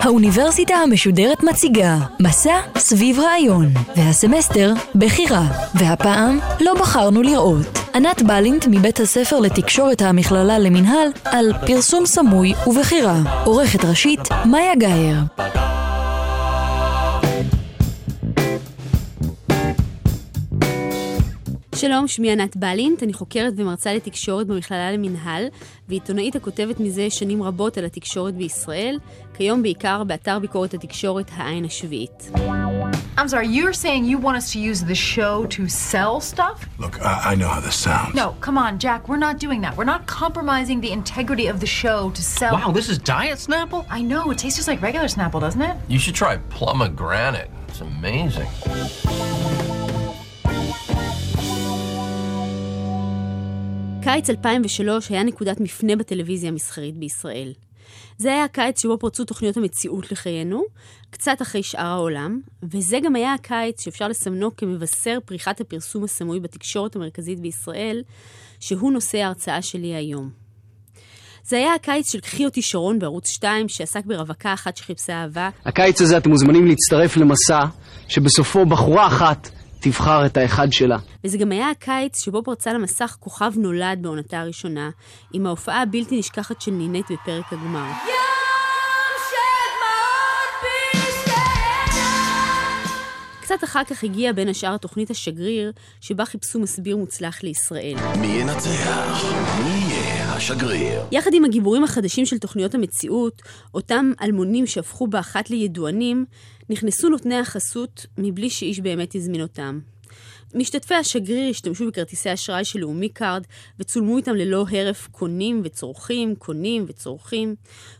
האוניברסיטה המשודרת מציגה מסע סביב רעיון, והסמסטר בחירה, והפעם לא בחרנו לראות. ענת בלינט מבית הספר לתקשורת המכללה למינהל על פרסום סמוי ובחירה. עורכת ראשית מאיה גאייר. שלום, שמי ענת בלינט, אני חוקרת ומרצה לתקשורת במכללה למינהל, ועיתונאית הכותבת מזה שנים רבות על התקשורת בישראל, כיום בעיקר באתר ביקורת התקשורת העין השביעית. I'm sorry, you're saying you want us to use the show to sell stuff? Look, I, I know how this sounds. No, come on, Jack, we're not doing that. We're not compromising the integrity of the show to sell. Wow, this is diet Snapple? I know, it tastes just like regular Snapple, doesn't it? You should try pomegranate. It's amazing. קיץ 2003 היה נקודת מפנה בטלוויזיה המסחרית בישראל. זה היה הקיץ שבו פרצו תוכניות המציאות לחיינו, קצת אחרי שאר העולם, וזה גם היה הקיץ שאפשר לסמנו כמבשר פריחת הפרסום הסמוי בתקשורת המרכזית בישראל, שהוא נושא ההרצאה שלי היום. זה היה הקיץ של קחי אותי שרון בערוץ 2, שעסק ברווקה אחת שחיפשה אהבה. הקיץ הזה אתם מוזמנים להצטרף למסע שבסופו בחורה אחת תבחר את האחד שלה. וזה גם היה הקיץ שבו פרצה למסך כוכב נולד בעונתה הראשונה, עם ההופעה הבלתי נשכחת של נינט בפרק הגמר. קצת אחר כך הגיעה בין השאר התוכנית השגריר, שבה חיפשו מסביר מוצלח לישראל. מי ינצח? מי יהיה השגריר? יחד עם הגיבורים החדשים של תוכניות המציאות, אותם אלמונים שהפכו באחת לידוענים, נכנסו נותני החסות מבלי שאיש באמת הזמין אותם. משתתפי השגריר השתמשו בכרטיסי אשראי של לאומי קארד וצולמו איתם ללא הרף קונים וצורכים, קונים וצורכים.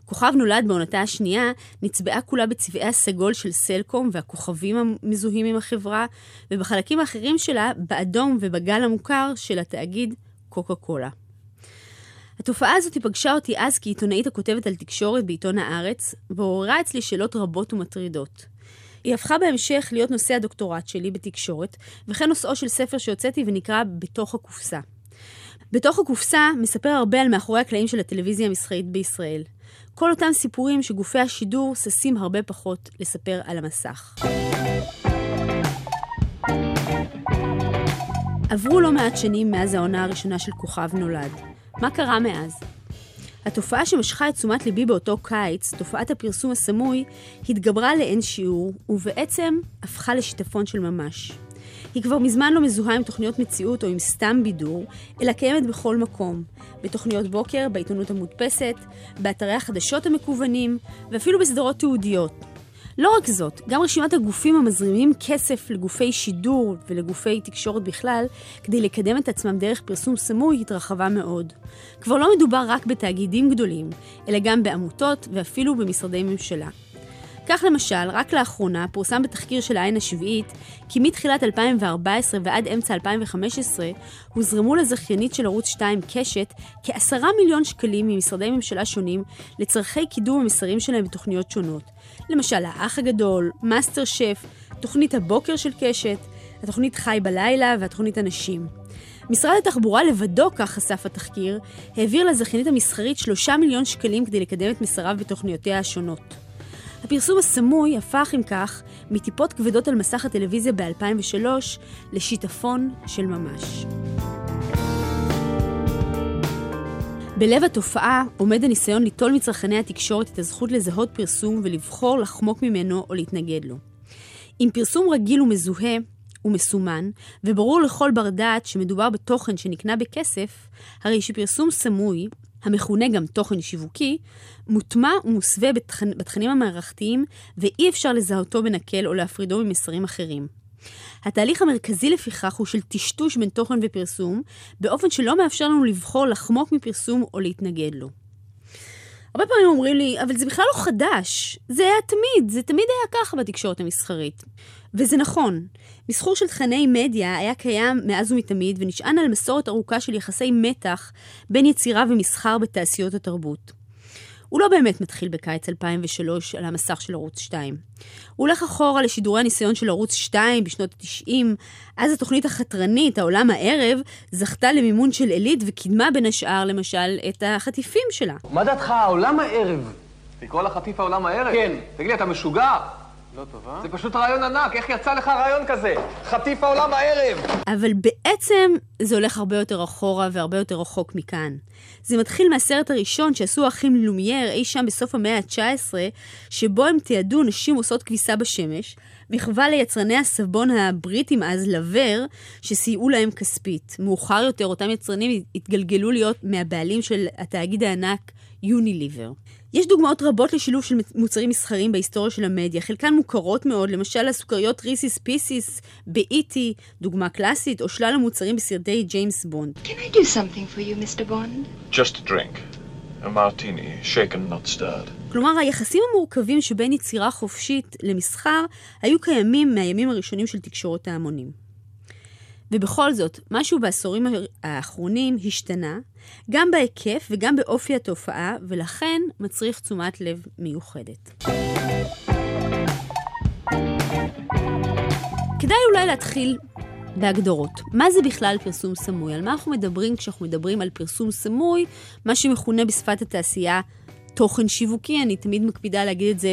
כוכב נולד בעונתה השנייה נצבעה כולה בצבעי הסגול של סלקום והכוכבים המזוהים עם החברה, ובחלקים האחרים שלה באדום ובגל המוכר של התאגיד קוקה קולה. התופעה הזאת פגשה אותי אז כעיתונאית הכותבת על תקשורת בעיתון הארץ, ועוררה אצלי שאלות רבות ומטרידות. היא הפכה בהמשך להיות נושא הדוקטורט שלי בתקשורת, וכן נושאו של ספר שהוצאתי ונקרא בתוך הקופסה. בתוך הקופסה מספר הרבה על מאחורי הקלעים של הטלוויזיה המסחרית בישראל. כל אותם סיפורים שגופי השידור ששים הרבה פחות לספר על המסך. עברו לא מעט שנים מאז העונה הראשונה של כוכב נולד. מה קרה מאז? התופעה שמשכה את תשומת ליבי באותו קיץ, תופעת הפרסום הסמוי, התגברה לאין שיעור, ובעצם הפכה לשיטפון של ממש. היא כבר מזמן לא מזוהה עם תוכניות מציאות או עם סתם בידור, אלא קיימת בכל מקום. בתוכניות בוקר, בעיתונות המודפסת, באתרי החדשות המקוונים, ואפילו בסדרות תיעודיות. לא רק זאת, גם רשימת הגופים המזרימים כסף לגופי שידור ולגופי תקשורת בכלל, כדי לקדם את עצמם דרך פרסום סמוי, התרחבה מאוד. כבר לא מדובר רק בתאגידים גדולים, אלא גם בעמותות ואפילו במשרדי ממשלה. כך למשל, רק לאחרונה פורסם בתחקיר של העין השביעית, כי מתחילת 2014 ועד אמצע 2015 הוזרמו לזכיינית של ערוץ 2 קשת כעשרה מיליון שקלים ממשרדי ממשלה שונים לצורכי קידום המסרים שלהם בתוכניות שונות. למשל, האח הגדול, מאסטר שף, תוכנית הבוקר של קשת, התוכנית חי בלילה והתוכנית הנשים. משרד התחבורה לבדו, כך חשף התחקיר, העביר לזכיינית המסחרית 3 מיליון שקלים כדי לקדם את מסריו בתוכניותיה השונות. הפרסום הסמוי הפך, אם כך, מטיפות כבדות על מסך הטלוויזיה ב-2003 לשיטפון של ממש. בלב התופעה עומד הניסיון ליטול מצרכני התקשורת את הזכות לזהות פרסום ולבחור לחמוק ממנו או להתנגד לו. אם פרסום רגיל ומזוהה ומסומן, וברור לכל בר דעת שמדובר בתוכן שנקנה בכסף, הרי שפרסום סמוי, המכונה גם תוכן שיווקי, מוטמע ומוסווה בתכנ... בתכנים המערכתיים, ואי אפשר לזהותו בנקל או להפרידו ממסרים אחרים. התהליך המרכזי לפיכך הוא של טשטוש בין תוכן ופרסום, באופן שלא מאפשר לנו לבחור לחמוק מפרסום או להתנגד לו. הרבה פעמים אומרים לי, אבל זה בכלל לא חדש. זה היה תמיד, זה תמיד היה ככה בתקשורת המסחרית. וזה נכון. מסחור של תכני מדיה היה קיים מאז ומתמיד ונשען על מסורת ארוכה של יחסי מתח בין יצירה ומסחר בתעשיות התרבות. הוא לא באמת מתחיל בקיץ 2003 על המסך של ערוץ 2. הוא הולך אחורה לשידורי הניסיון של ערוץ 2 בשנות ה-90, אז התוכנית החתרנית, העולם הערב, זכתה למימון של עילית וקידמה בין השאר, למשל, את החטיפים שלה. מה דעתך, העולם הערב? לקרוא לחטיף העולם הערב? כן. תגיד לי, אתה משוגע? לא טובה. זה פשוט רעיון ענק, איך יצא לך רעיון כזה? חטיף העולם הערב! אבל בעצם זה הולך הרבה יותר אחורה והרבה יותר רחוק מכאן. זה מתחיל מהסרט הראשון שעשו האחים לומייר אי שם בסוף המאה ה-19, שבו הם תיעדו נשים עושות כביסה בשמש, מחווה ליצרני הסבון הבריטים אז, לבר, שסייעו להם כספית. מאוחר יותר אותם יצרנים התגלגלו להיות מהבעלים של התאגיד הענק יוניליבר. יש דוגמאות רבות לשילוב של מוצרים מסחריים בהיסטוריה של המדיה, חלקן מוכרות מאוד, למשל הסוכריות ריסיס פיסיס באיטי, דוגמה קלאסית, או שלל המוצרים בסרטי ג'יימס בונד. Can I do something for you, Mr. Bond? Just a drink. A martini, shaken, not stirred. כלומר, היחסים המורכבים שבין יצירה חופשית למסחר היו קיימים מהימים הראשונים של תקשורת ההמונים. ובכל זאת, משהו בעשורים האחרונים השתנה, גם בהיקף וגם באופי התופעה, ולכן מצריך תשומת לב מיוחדת. כדאי אולי להתחיל בהגדרות. מה זה בכלל פרסום סמוי? על מה אנחנו מדברים כשאנחנו מדברים על פרסום סמוי, מה שמכונה בשפת התעשייה תוכן שיווקי, אני תמיד מקפידה להגיד את זה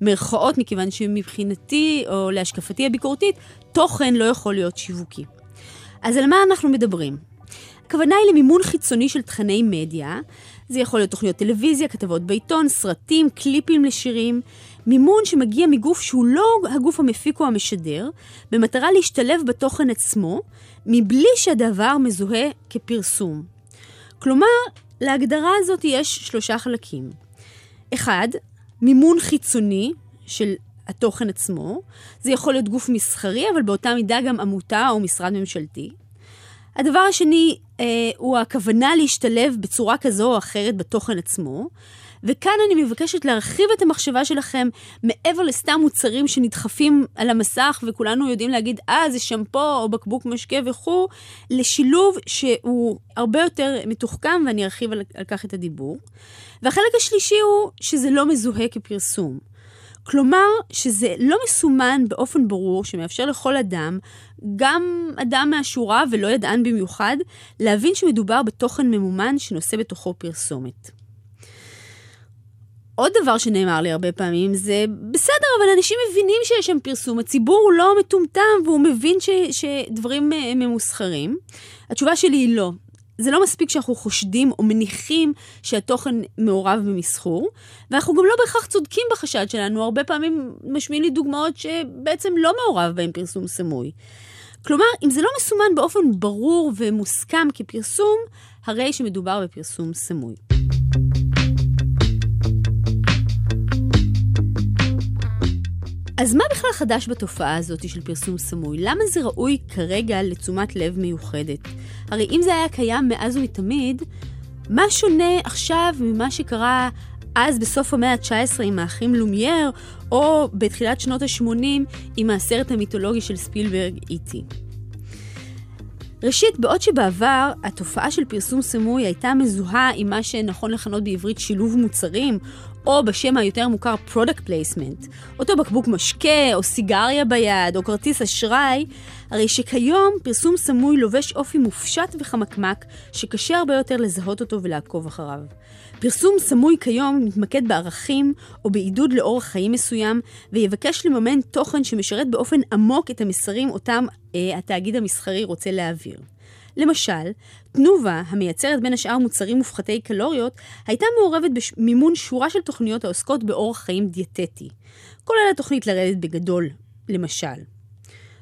במרכאות, מכיוון שמבחינתי, או להשקפתי הביקורתית, תוכן לא יכול להיות שיווקי. אז על מה אנחנו מדברים? הכוונה היא למימון חיצוני של תכני מדיה. זה יכול להיות תוכניות טלוויזיה, כתבות בעיתון, סרטים, קליפים לשירים. מימון שמגיע מגוף שהוא לא הגוף המפיק או המשדר, במטרה להשתלב בתוכן עצמו, מבלי שהדבר מזוהה כפרסום. כלומר, להגדרה הזאת יש שלושה חלקים. אחד, מימון חיצוני של התוכן עצמו. זה יכול להיות גוף מסחרי, אבל באותה מידה גם עמותה או משרד ממשלתי. הדבר השני אה, הוא הכוונה להשתלב בצורה כזו או אחרת בתוכן עצמו. וכאן אני מבקשת להרחיב את המחשבה שלכם מעבר לסתם מוצרים שנדחפים על המסך וכולנו יודעים להגיד, אה, זה שמפו או בקבוק משקה וכו', לשילוב שהוא הרבה יותר מתוחכם ואני ארחיב על, על כך את הדיבור. והחלק השלישי הוא שזה לא מזוהה כפרסום. כלומר, שזה לא מסומן באופן ברור שמאפשר לכל אדם, גם אדם מהשורה ולא ידען במיוחד, להבין שמדובר בתוכן ממומן שנושא בתוכו פרסומת. עוד דבר שנאמר לי הרבה פעמים זה, בסדר, אבל אנשים מבינים שיש שם פרסום, הציבור הוא לא מטומטם והוא מבין ש, שדברים אה, ממוסחרים. התשובה שלי היא לא. זה לא מספיק שאנחנו חושדים או מניחים שהתוכן מעורב במסחור, ואנחנו גם לא בהכרח צודקים בחשד שלנו, הרבה פעמים משמיעים לי דוגמאות שבעצם לא מעורב בהם פרסום סמוי. כלומר, אם זה לא מסומן באופן ברור ומוסכם כפרסום, הרי שמדובר בפרסום סמוי. אז מה בכלל חדש בתופעה הזאת של פרסום סמוי? למה זה ראוי כרגע לתשומת לב מיוחדת? הרי אם זה היה קיים מאז ומתמיד, מה שונה עכשיו ממה שקרה אז בסוף המאה ה-19 עם האחים לומייר, או בתחילת שנות ה-80 עם הסרט המיתולוגי של ספילברג אי.טי.? ראשית, בעוד שבעבר התופעה של פרסום סמוי הייתה מזוהה עם מה שנכון לכנות בעברית שילוב מוצרים, או בשם היותר מוכר product placement, אותו בקבוק משקה, או סיגריה ביד, או כרטיס אשראי, הרי שכיום פרסום סמוי לובש אופי מופשט וחמקמק, שקשה הרבה יותר לזהות אותו ולעקוב אחריו. פרסום סמוי כיום מתמקד בערכים או בעידוד לאורח חיים מסוים, ויבקש לממן תוכן שמשרת באופן עמוק את המסרים אותם אה, התאגיד המסחרי רוצה להעביר. למשל, תנובה, המייצרת בין השאר מוצרים מופחתי קלוריות, הייתה מעורבת במימון שורה של תוכניות העוסקות באורח חיים דיאטטי. כולל התוכנית לרדת בגדול, למשל.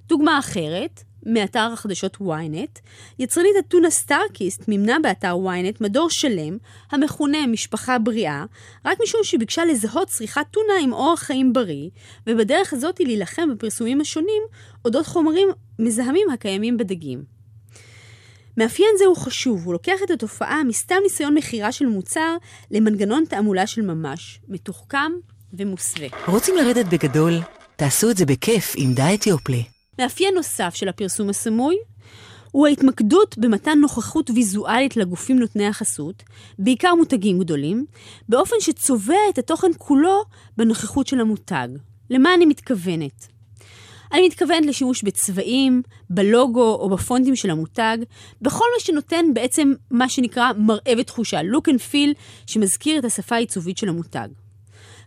דוגמה אחרת, מאתר החדשות ynet, יצרנית הטונה סטארקיסט מימנה באתר ynet מדור שלם, המכונה משפחה בריאה, רק משום שביקשה לזהות צריכת טונה עם אורח חיים בריא, ובדרך הזאת להילחם בפרסומים השונים אודות חומרים מזהמים הקיימים בדגים. מאפיין זה הוא חשוב, הוא לוקח את התופעה מסתם ניסיון מכירה של מוצר למנגנון תעמולה של ממש, מתוחכם ומוסווה. רוצים לרדת בגדול? תעשו את זה בכיף עם דיאט יופלה. מאפיין נוסף של הפרסום הסמוי הוא ההתמקדות במתן נוכחות ויזואלית לגופים נותני החסות, בעיקר מותגים גדולים, באופן שצובע את התוכן כולו בנוכחות של המותג. למה אני מתכוונת? אני מתכוונת לשימוש בצבעים, בלוגו או בפונטים של המותג, בכל מה שנותן בעצם מה שנקרא מראה ותחושה, look and feel, שמזכיר את השפה העיצובית של המותג.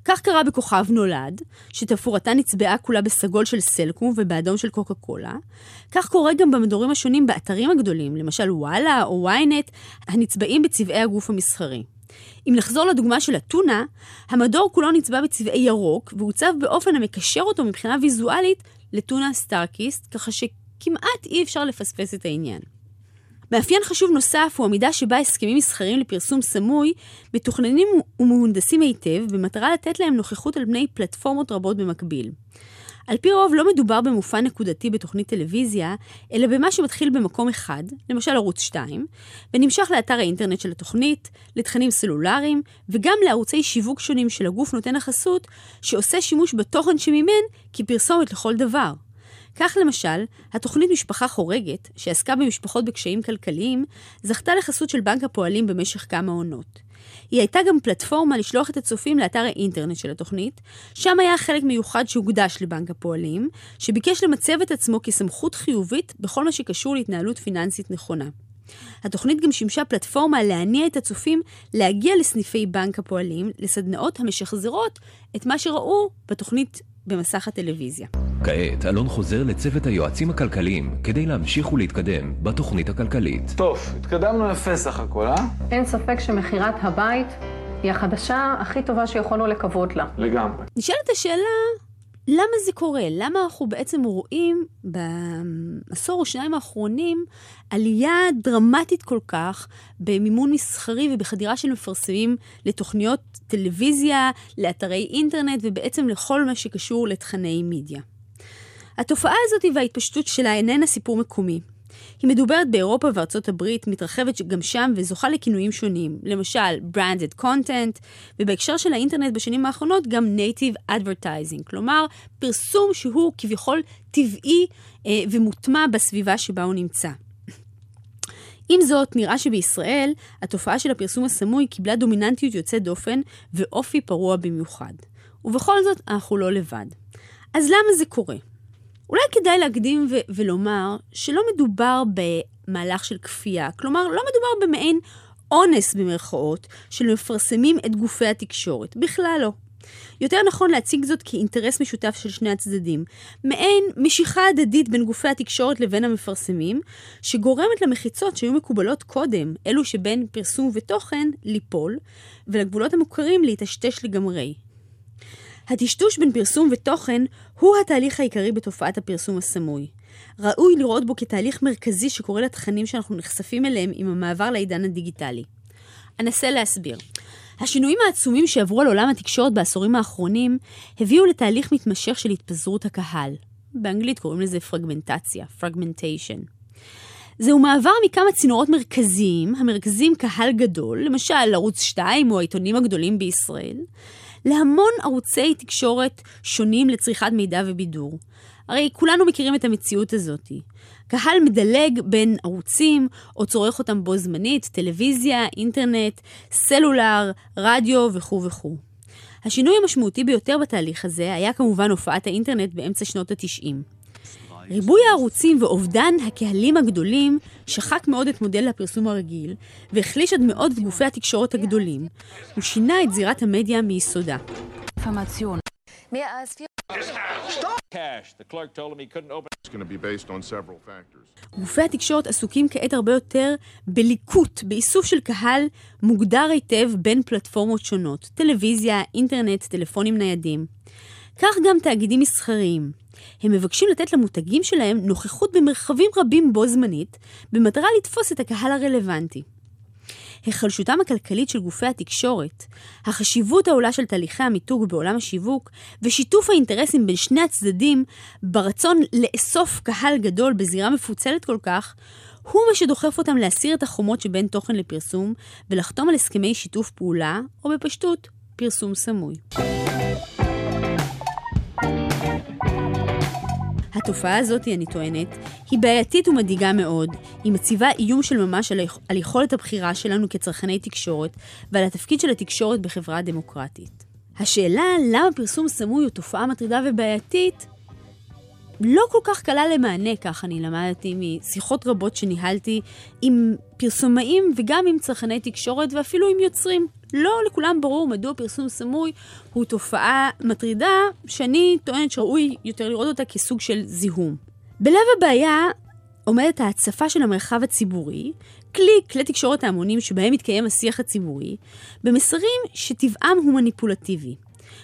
כך קרה בכוכב נולד, שתפאורתה נצבעה כולה בסגול של סלקום ובאדום של קוקה קולה. כך קורה גם במדורים השונים באתרים הגדולים, למשל וואלה או ynet, הנצבעים בצבעי הגוף המסחרי. אם נחזור לדוגמה של אתונה, המדור כולו נצבע בצבעי ירוק, ועוצב באופן המקשר אותו מבחינה ויזואלית לטונה סטארקיסט, ככה שכמעט אי אפשר לפספס את העניין. מאפיין חשוב נוסף הוא המידה שבה הסכמים מסחריים לפרסום סמוי מתוכננים ומהונדסים היטב במטרה לתת להם נוכחות על פני פלטפורמות רבות במקביל. על פי רוב לא מדובר במופע נקודתי בתוכנית טלוויזיה, אלא במה שמתחיל במקום אחד, למשל ערוץ 2, ונמשך לאתר האינטרנט של התוכנית, לתכנים סלולריים, וגם לערוצי שיווק שונים של הגוף נותן החסות, שעושה שימוש בתוכן שמימן כפרסומת לכל דבר. כך למשל, התוכנית משפחה חורגת, שעסקה במשפחות בקשיים כלכליים, זכתה לחסות של בנק הפועלים במשך כמה עונות. היא הייתה גם פלטפורמה לשלוח את הצופים לאתר האינטרנט של התוכנית, שם היה חלק מיוחד שהוקדש לבנק הפועלים, שביקש למצב את עצמו כסמכות חיובית בכל מה שקשור להתנהלות פיננסית נכונה. התוכנית גם שימשה פלטפורמה להניע את הצופים להגיע לסניפי בנק הפועלים לסדנאות המשחזרות את מה שראו בתוכנית במסך הטלוויזיה. כעת אלון חוזר לצוות היועצים הכלכליים כדי להמשיך ולהתקדם בתוכנית הכלכלית. טוב, התקדמנו יפה סך הכל, אה? אין ספק שמכירת הבית היא החדשה הכי טובה שיכולנו לקוות לה. לגמרי. נשאלת השאלה, למה זה קורה? למה אנחנו בעצם רואים בעשור או שניים האחרונים עלייה דרמטית כל כך במימון מסחרי ובחדירה של מפרסמים לתוכניות טלוויזיה, לאתרי אינטרנט ובעצם לכל מה שקשור לתכני מידיה. התופעה הזאת וההתפשטות שלה איננה סיפור מקומי. היא מדוברת באירופה וארצות הברית, מתרחבת גם שם וזוכה לכינויים שונים, למשל branded content, ובהקשר של האינטרנט בשנים האחרונות גם native advertising, כלומר פרסום שהוא כביכול טבעי אה, ומוטמע בסביבה שבה הוא נמצא. עם זאת, נראה שבישראל התופעה של הפרסום הסמוי קיבלה דומיננטיות יוצאת דופן ואופי פרוע במיוחד. ובכל זאת, אנחנו לא לבד. אז למה זה קורה? אולי כדאי להקדים ו- ולומר שלא מדובר במהלך של כפייה, כלומר, לא מדובר במעין אונס במרכאות של מפרסמים את גופי התקשורת, בכלל לא. יותר נכון להציג זאת כאינטרס משותף של שני הצדדים, מעין משיכה הדדית בין גופי התקשורת לבין המפרסמים, שגורמת למחיצות שהיו מקובלות קודם, אלו שבין פרסום ותוכן, ליפול, ולגבולות המוכרים להיטשטש לגמרי. הטשטוש בין פרסום ותוכן הוא התהליך העיקרי בתופעת הפרסום הסמוי. ראוי לראות בו כתהליך מרכזי שקורה לתכנים שאנחנו נחשפים אליהם עם המעבר לעידן הדיגיטלי. אנסה להסביר. השינויים העצומים שעברו על עולם התקשורת בעשורים האחרונים הביאו לתהליך מתמשך של התפזרות הקהל. באנגלית קוראים לזה פרגמנטציה, פרגמנטיישן. זהו מעבר מכמה צינורות מרכזיים המרכזים קהל גדול, למשל ערוץ 2 או העיתונים הגדולים בישראל, להמון ערוצי תקשורת שונים לצריכת מידע ובידור. הרי כולנו מכירים את המציאות הזאת. קהל מדלג בין ערוצים או צורך אותם בו זמנית, טלוויזיה, אינטרנט, סלולר, רדיו וכו' וכו'. השינוי המשמעותי ביותר בתהליך הזה היה כמובן הופעת האינטרנט באמצע שנות התשעים. ריבוי הערוצים ואובדן הקהלים הגדולים שחק מאוד את מודל הפרסום הרגיל, והחליש עד מאוד את גופי התקשורת הגדולים. הוא שינה את זירת המדיה מיסודה. גופי התקשורת עסוקים כעת הרבה יותר בליקוט, באיסוף של קהל מוגדר היטב בין פלטפורמות שונות, טלוויזיה, אינטרנט, טלפונים ניידים. כך גם תאגידים מסחריים. הם מבקשים לתת למותגים שלהם נוכחות במרחבים רבים בו זמנית, במטרה לתפוס את הקהל הרלוונטי. היחלשותם הכלכלית של גופי התקשורת, החשיבות העולה של תהליכי המיתוג בעולם השיווק, ושיתוף האינטרסים בין שני הצדדים ברצון לאסוף קהל גדול בזירה מפוצלת כל כך, הוא מה שדוחף אותם להסיר את החומות שבין תוכן לפרסום ולחתום על הסכמי שיתוף פעולה, או בפשטות, פרסום סמוי. התופעה הזאת, אני טוענת, היא בעייתית ומדאיגה מאוד. היא מציבה איום של ממש על, על יכולת הבחירה שלנו כצרכני תקשורת ועל התפקיד של התקשורת בחברה הדמוקרטית. השאלה למה פרסום סמוי הוא תופעה מטרידה ובעייתית, לא כל כך קלה למענה, כך אני למדתי משיחות רבות שניהלתי עם פרסומאים וגם עם צרכני תקשורת ואפילו עם יוצרים. לא לכולם ברור מדוע פרסום סמוי הוא תופעה מטרידה, שאני טוענת שראוי יותר לראות אותה כסוג של זיהום. בלב הבעיה עומדת ההצפה של המרחב הציבורי, כלי, כלי תקשורת ההמונים שבהם מתקיים השיח הציבורי, במסרים שטבעם הוא מניפולטיבי.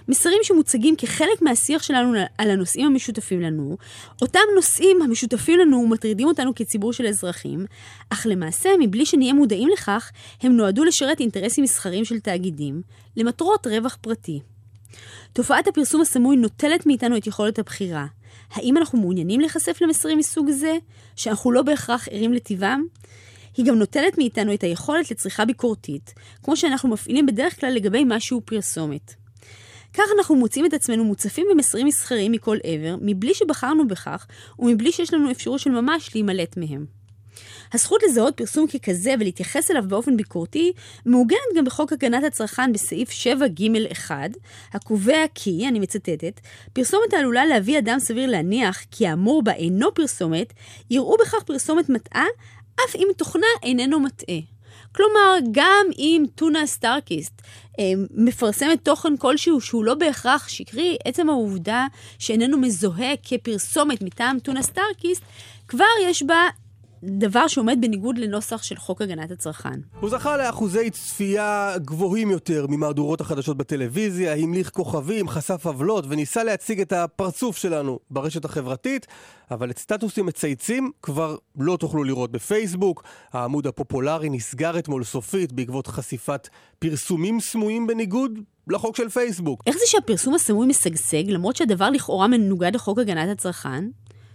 מסרים שמוצגים כחלק מהשיח שלנו על הנושאים המשותפים לנו, אותם נושאים המשותפים לנו ומטרידים אותנו כציבור של אזרחים, אך למעשה, מבלי שנהיה מודעים לכך, הם נועדו לשרת אינטרסים מסחריים של תאגידים, למטרות רווח פרטי. תופעת הפרסום הסמוי נוטלת מאיתנו את יכולת הבחירה. האם אנחנו מעוניינים להיחשף למסרים מסוג זה, שאנחנו לא בהכרח ערים לטבעם? היא גם נוטלת מאיתנו את היכולת לצריכה ביקורתית, כמו שאנחנו מפעילים בדרך כלל לגבי משהו פרסומת. כך אנחנו מוצאים את עצמנו מוצפים במסרים מסחריים מכל עבר, מבלי שבחרנו בכך, ומבלי שיש לנו אפשרות של ממש להימלט מהם. הזכות לזהות פרסום ככזה ולהתייחס אליו באופן ביקורתי מעוגנת גם בחוק הגנת הצרכן בסעיף 7ג1, הקובע כי, אני מצטטת, פרסומת העלולה להביא אדם סביר להניח כי האמור בה אינו פרסומת, יראו בכך פרסומת מטעה, אף אם תוכנה איננו מטעה. כלומר, גם אם טונה סטארקיסט אה, מפרסמת תוכן כלשהו שהוא לא בהכרח שקרי, עצם העובדה שאיננו מזוהה כפרסומת מטעם טונה סטארקיסט, כבר יש בה דבר שעומד בניגוד לנוסח של חוק הגנת הצרכן. הוא זכה לאחוזי צפייה גבוהים יותר ממהדורות החדשות בטלוויזיה, המליך כוכבים, חשף עוולות וניסה להציג את הפרצוף שלנו ברשת החברתית, אבל את סטטוסים מצייצים כבר לא תוכלו לראות בפייסבוק. העמוד הפופולרי נסגר אתמול סופית בעקבות חשיפת פרסומים סמויים בניגוד לחוק של פייסבוק. איך זה שהפרסום הסמוי משגשג למרות שהדבר לכאורה מנוגד לחוק הגנת הצרכן?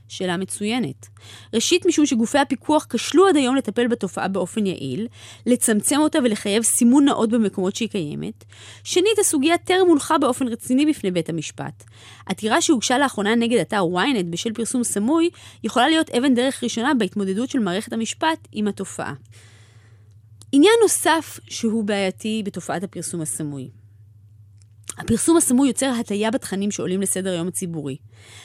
שאלה מצוינת. ראשית, משום שגופי הפיקוח כשלו עד היום לטפל בתופעה באופן יעיל, לצמצם אותה ולחייב סימון נאות במקומות שהיא קיימת. שנית, הסוגיה טרם הונחה באופן רציני בפני בית המשפט. עתירה שהוגשה לאחרונה נגד אתר ynet בשל פרסום סמוי, יכולה להיות אבן דרך ראשונה בהתמודדות של מערכת המשפט עם התופעה. עניין נוסף שהוא בעייתי בתופעת הפרסום הסמוי. הפרסום הסמוי יוצר הטיה בתכנים שעולים לסדר היום הציבורי.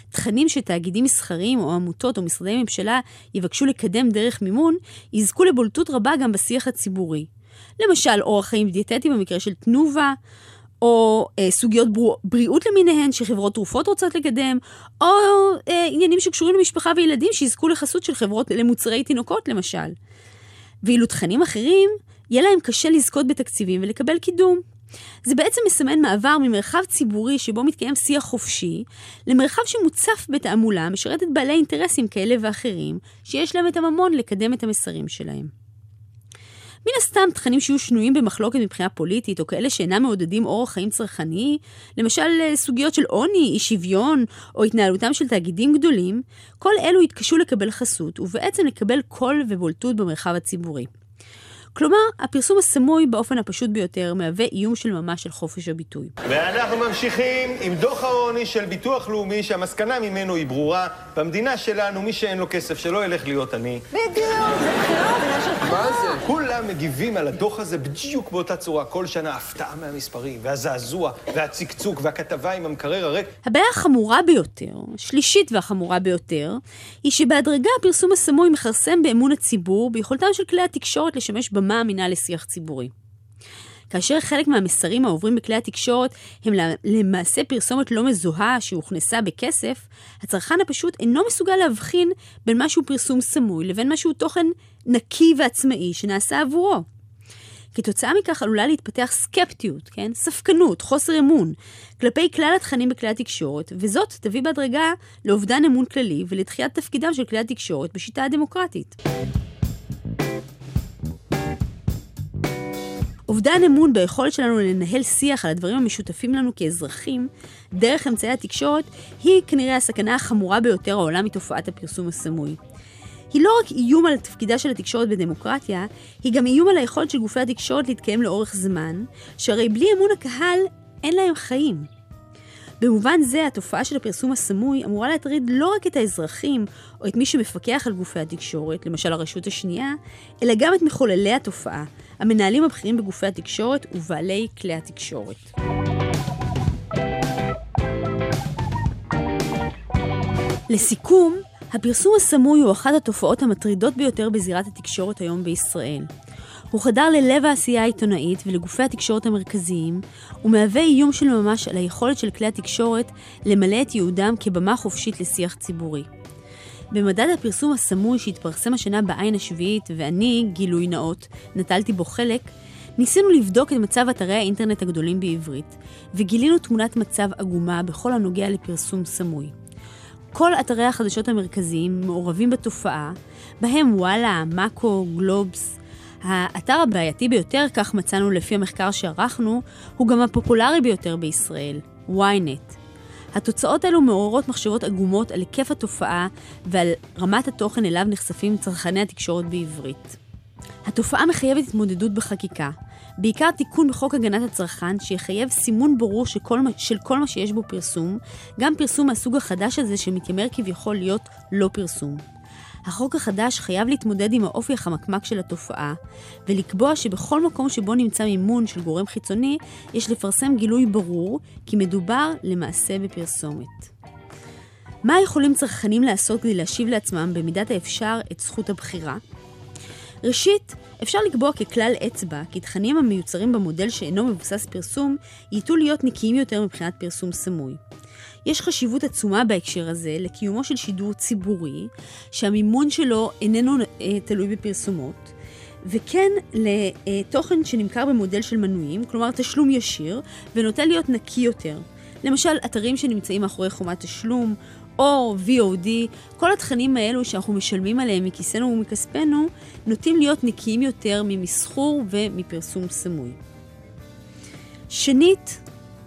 תכנים שתאגידים מסחריים או עמותות או משרדי ממשלה יבקשו לקדם דרך מימון, יזכו לבולטות רבה גם בשיח הציבורי. למשל, אורח חיים דיאטטי במקרה של תנובה, או אה, סוגיות בר... בריאות למיניהן שחברות תרופות רוצות לקדם, או אה, עניינים שקשורים למשפחה וילדים שיזכו לחסות של חברות למוצרי תינוקות למשל. ואילו תכנים אחרים, יהיה להם קשה לזכות בתקציבים ולקבל קידום. זה בעצם מסמן מעבר ממרחב ציבורי שבו מתקיים שיח חופשי, למרחב שמוצף בתעמולה, משרת את בעלי אינטרסים כאלה ואחרים, שיש להם את הממון לקדם את המסרים שלהם. מן הסתם תכנים שיהיו שנויים במחלוקת מבחינה פוליטית, או כאלה שאינם מעודדים אורח חיים צרכני, למשל אה, סוגיות של עוני, אי שוויון, או התנהלותם של תאגידים גדולים, כל אלו יתקשו לקבל חסות, ובעצם לקבל קול ובולטות במרחב הציבורי. כלומר, הפרסום הסמוי באופן הפשוט ביותר מהווה איום של ממש של חופש הביטוי. ואנחנו ממשיכים עם דוח העוני של ביטוח לאומי, שהמסקנה ממנו היא ברורה. במדינה שלנו, מי שאין לו כסף, שלא ילך להיות עני. בדיוק, זה בחירה, מה זה? כולם מגיבים על הדוח הזה בדיוק באותה צורה. כל שנה הפתעה מהמספרים, והזעזוע, והצקצוק, והכתבה עם המקרר הריק. הבעיה החמורה ביותר, שלישית והחמורה ביותר, היא שבהדרגה הפרסום הסמוי מכרסם באמון הציבור, ביכולתם של כלי התקשורת לשמש במה אמינה לשיח ציבורי. כאשר חלק מהמסרים העוברים בכלי התקשורת הם למעשה פרסומת לא מזוהה שהוכנסה בכסף, הצרכן הפשוט אינו מסוגל להבחין בין משהו פרסום סמוי לבין משהו תוכן נקי ועצמאי שנעשה עבורו. כתוצאה מכך עלולה להתפתח סקפטיות, כן? ספקנות, חוסר אמון, כלפי כלל התכנים בכלי התקשורת, וזאת תביא בהדרגה לאובדן אמון כללי ולדחיית תפקידם של כלי התקשורת בשיטה הדמוקרטית. אובדן אמון ביכולת שלנו לנהל שיח על הדברים המשותפים לנו כאזרחים דרך אמצעי התקשורת היא כנראה הסכנה החמורה ביותר העולה מתופעת הפרסום הסמוי. היא לא רק איום על תפקידה של התקשורת בדמוקרטיה, היא גם איום על היכולת של גופי התקשורת להתקיים לאורך זמן, שהרי בלי אמון הקהל אין להם חיים. במובן זה, התופעה של הפרסום הסמוי אמורה להטריד לא רק את האזרחים או את מי שמפקח על גופי התקשורת, למשל הרשות השנייה, אלא גם את מחוללי התופעה, המנהלים הבכירים בגופי התקשורת ובעלי כלי התקשורת. לסיכום, הפרסום הסמוי הוא אחת התופעות המטרידות ביותר בזירת התקשורת היום בישראל. הוא חדר ללב העשייה העיתונאית ולגופי התקשורת המרכזיים, ומהווה איום של ממש על היכולת של כלי התקשורת למלא את ייעודם כבמה חופשית לשיח ציבורי. במדד הפרסום הסמוי שהתפרסם השנה בעין השביעית, ואני, גילוי נאות, נטלתי בו חלק, ניסינו לבדוק את מצב אתרי האינטרנט הגדולים בעברית, וגילינו תמונת מצב עגומה בכל הנוגע לפרסום סמוי. כל אתרי החדשות המרכזיים מעורבים בתופעה, בהם וואלה, מאקו, גלובס. האתר הבעייתי ביותר, כך מצאנו לפי המחקר שערכנו, הוא גם הפופולרי ביותר בישראל, ynet. התוצאות האלו מעוררות מחשבות עגומות על היקף התופעה ועל רמת התוכן אליו נחשפים צרכני התקשורת בעברית. התופעה מחייבת התמודדות בחקיקה, בעיקר תיקון בחוק הגנת הצרכן שיחייב סימון ברור של כל, של כל מה שיש בו פרסום, גם פרסום מהסוג החדש הזה שמתיימר כביכול להיות לא פרסום. החוק החדש חייב להתמודד עם האופי החמקמק של התופעה, ולקבוע שבכל מקום שבו נמצא מימון של גורם חיצוני, יש לפרסם גילוי ברור כי מדובר למעשה בפרסומת. מה יכולים צרכנים לעשות כדי להשיב לעצמם במידת האפשר את זכות הבחירה? ראשית, אפשר לקבוע ככלל אצבע כי תכנים המיוצרים במודל שאינו מבוסס פרסום ייטו להיות נקיים יותר מבחינת פרסום סמוי. יש חשיבות עצומה בהקשר הזה לקיומו של שידור ציבורי, שהמימון שלו איננו אה, תלוי בפרסומות, וכן לתוכן שנמכר במודל של מנויים, כלומר תשלום ישיר, ונוטה להיות נקי יותר. למשל, אתרים שנמצאים מאחורי חומת תשלום, או VOD, כל התכנים האלו שאנחנו משלמים עליהם מכיסנו ומכספנו, נוטים להיות נקיים יותר ממסחור ומפרסום סמוי. שנית,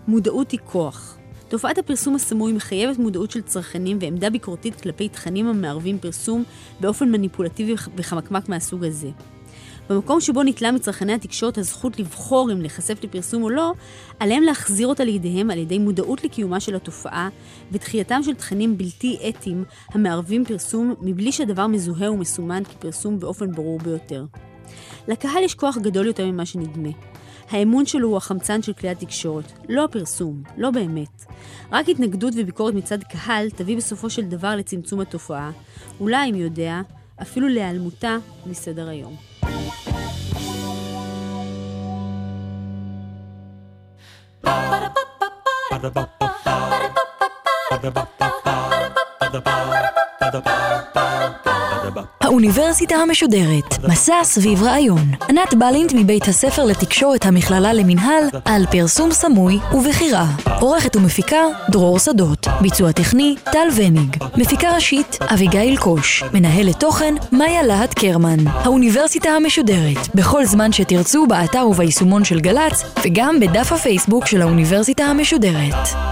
מודעות היא כוח. תופעת הפרסום הסמוי מחייבת מודעות של צרכנים ועמדה ביקורתית כלפי תכנים המערבים פרסום באופן מניפולטיבי וחמקמק מהסוג הזה. במקום שבו ניטלה מצרכני התקשורת הזכות לבחור אם להיחשף לפרסום או לא, עליהם להחזיר אותה לידיהם על ידי מודעות לקיומה של התופעה ודחייתם של תכנים בלתי אתיים המערבים פרסום מבלי שהדבר מזוהה ומסומן כפרסום באופן ברור ביותר. לקהל יש כוח גדול יותר ממה שנדמה. האמון שלו הוא החמצן של כלי התקשורת, לא הפרסום, לא באמת. רק התנגדות וביקורת מצד קהל תביא בסופו של דבר לצמצום התופעה, אולי, מי יודע, אפילו להיעלמותה מסדר היום. האוניברסיטה המשודרת, מסע סביב רעיון. ענת בלינט מבית הספר לתקשורת המכללה למינהל, על פרסום סמוי ובחירה. עורכת ומפיקה, דרור שדות. ביצוע טכני, טל וניג. מפיקה ראשית, אביגיל קוש. מנהלת תוכן, מאיה להט קרמן. האוניברסיטה המשודרת, בכל זמן שתרצו באתר וביישומון של גל"צ, וגם בדף הפייסבוק של האוניברסיטה המשודרת.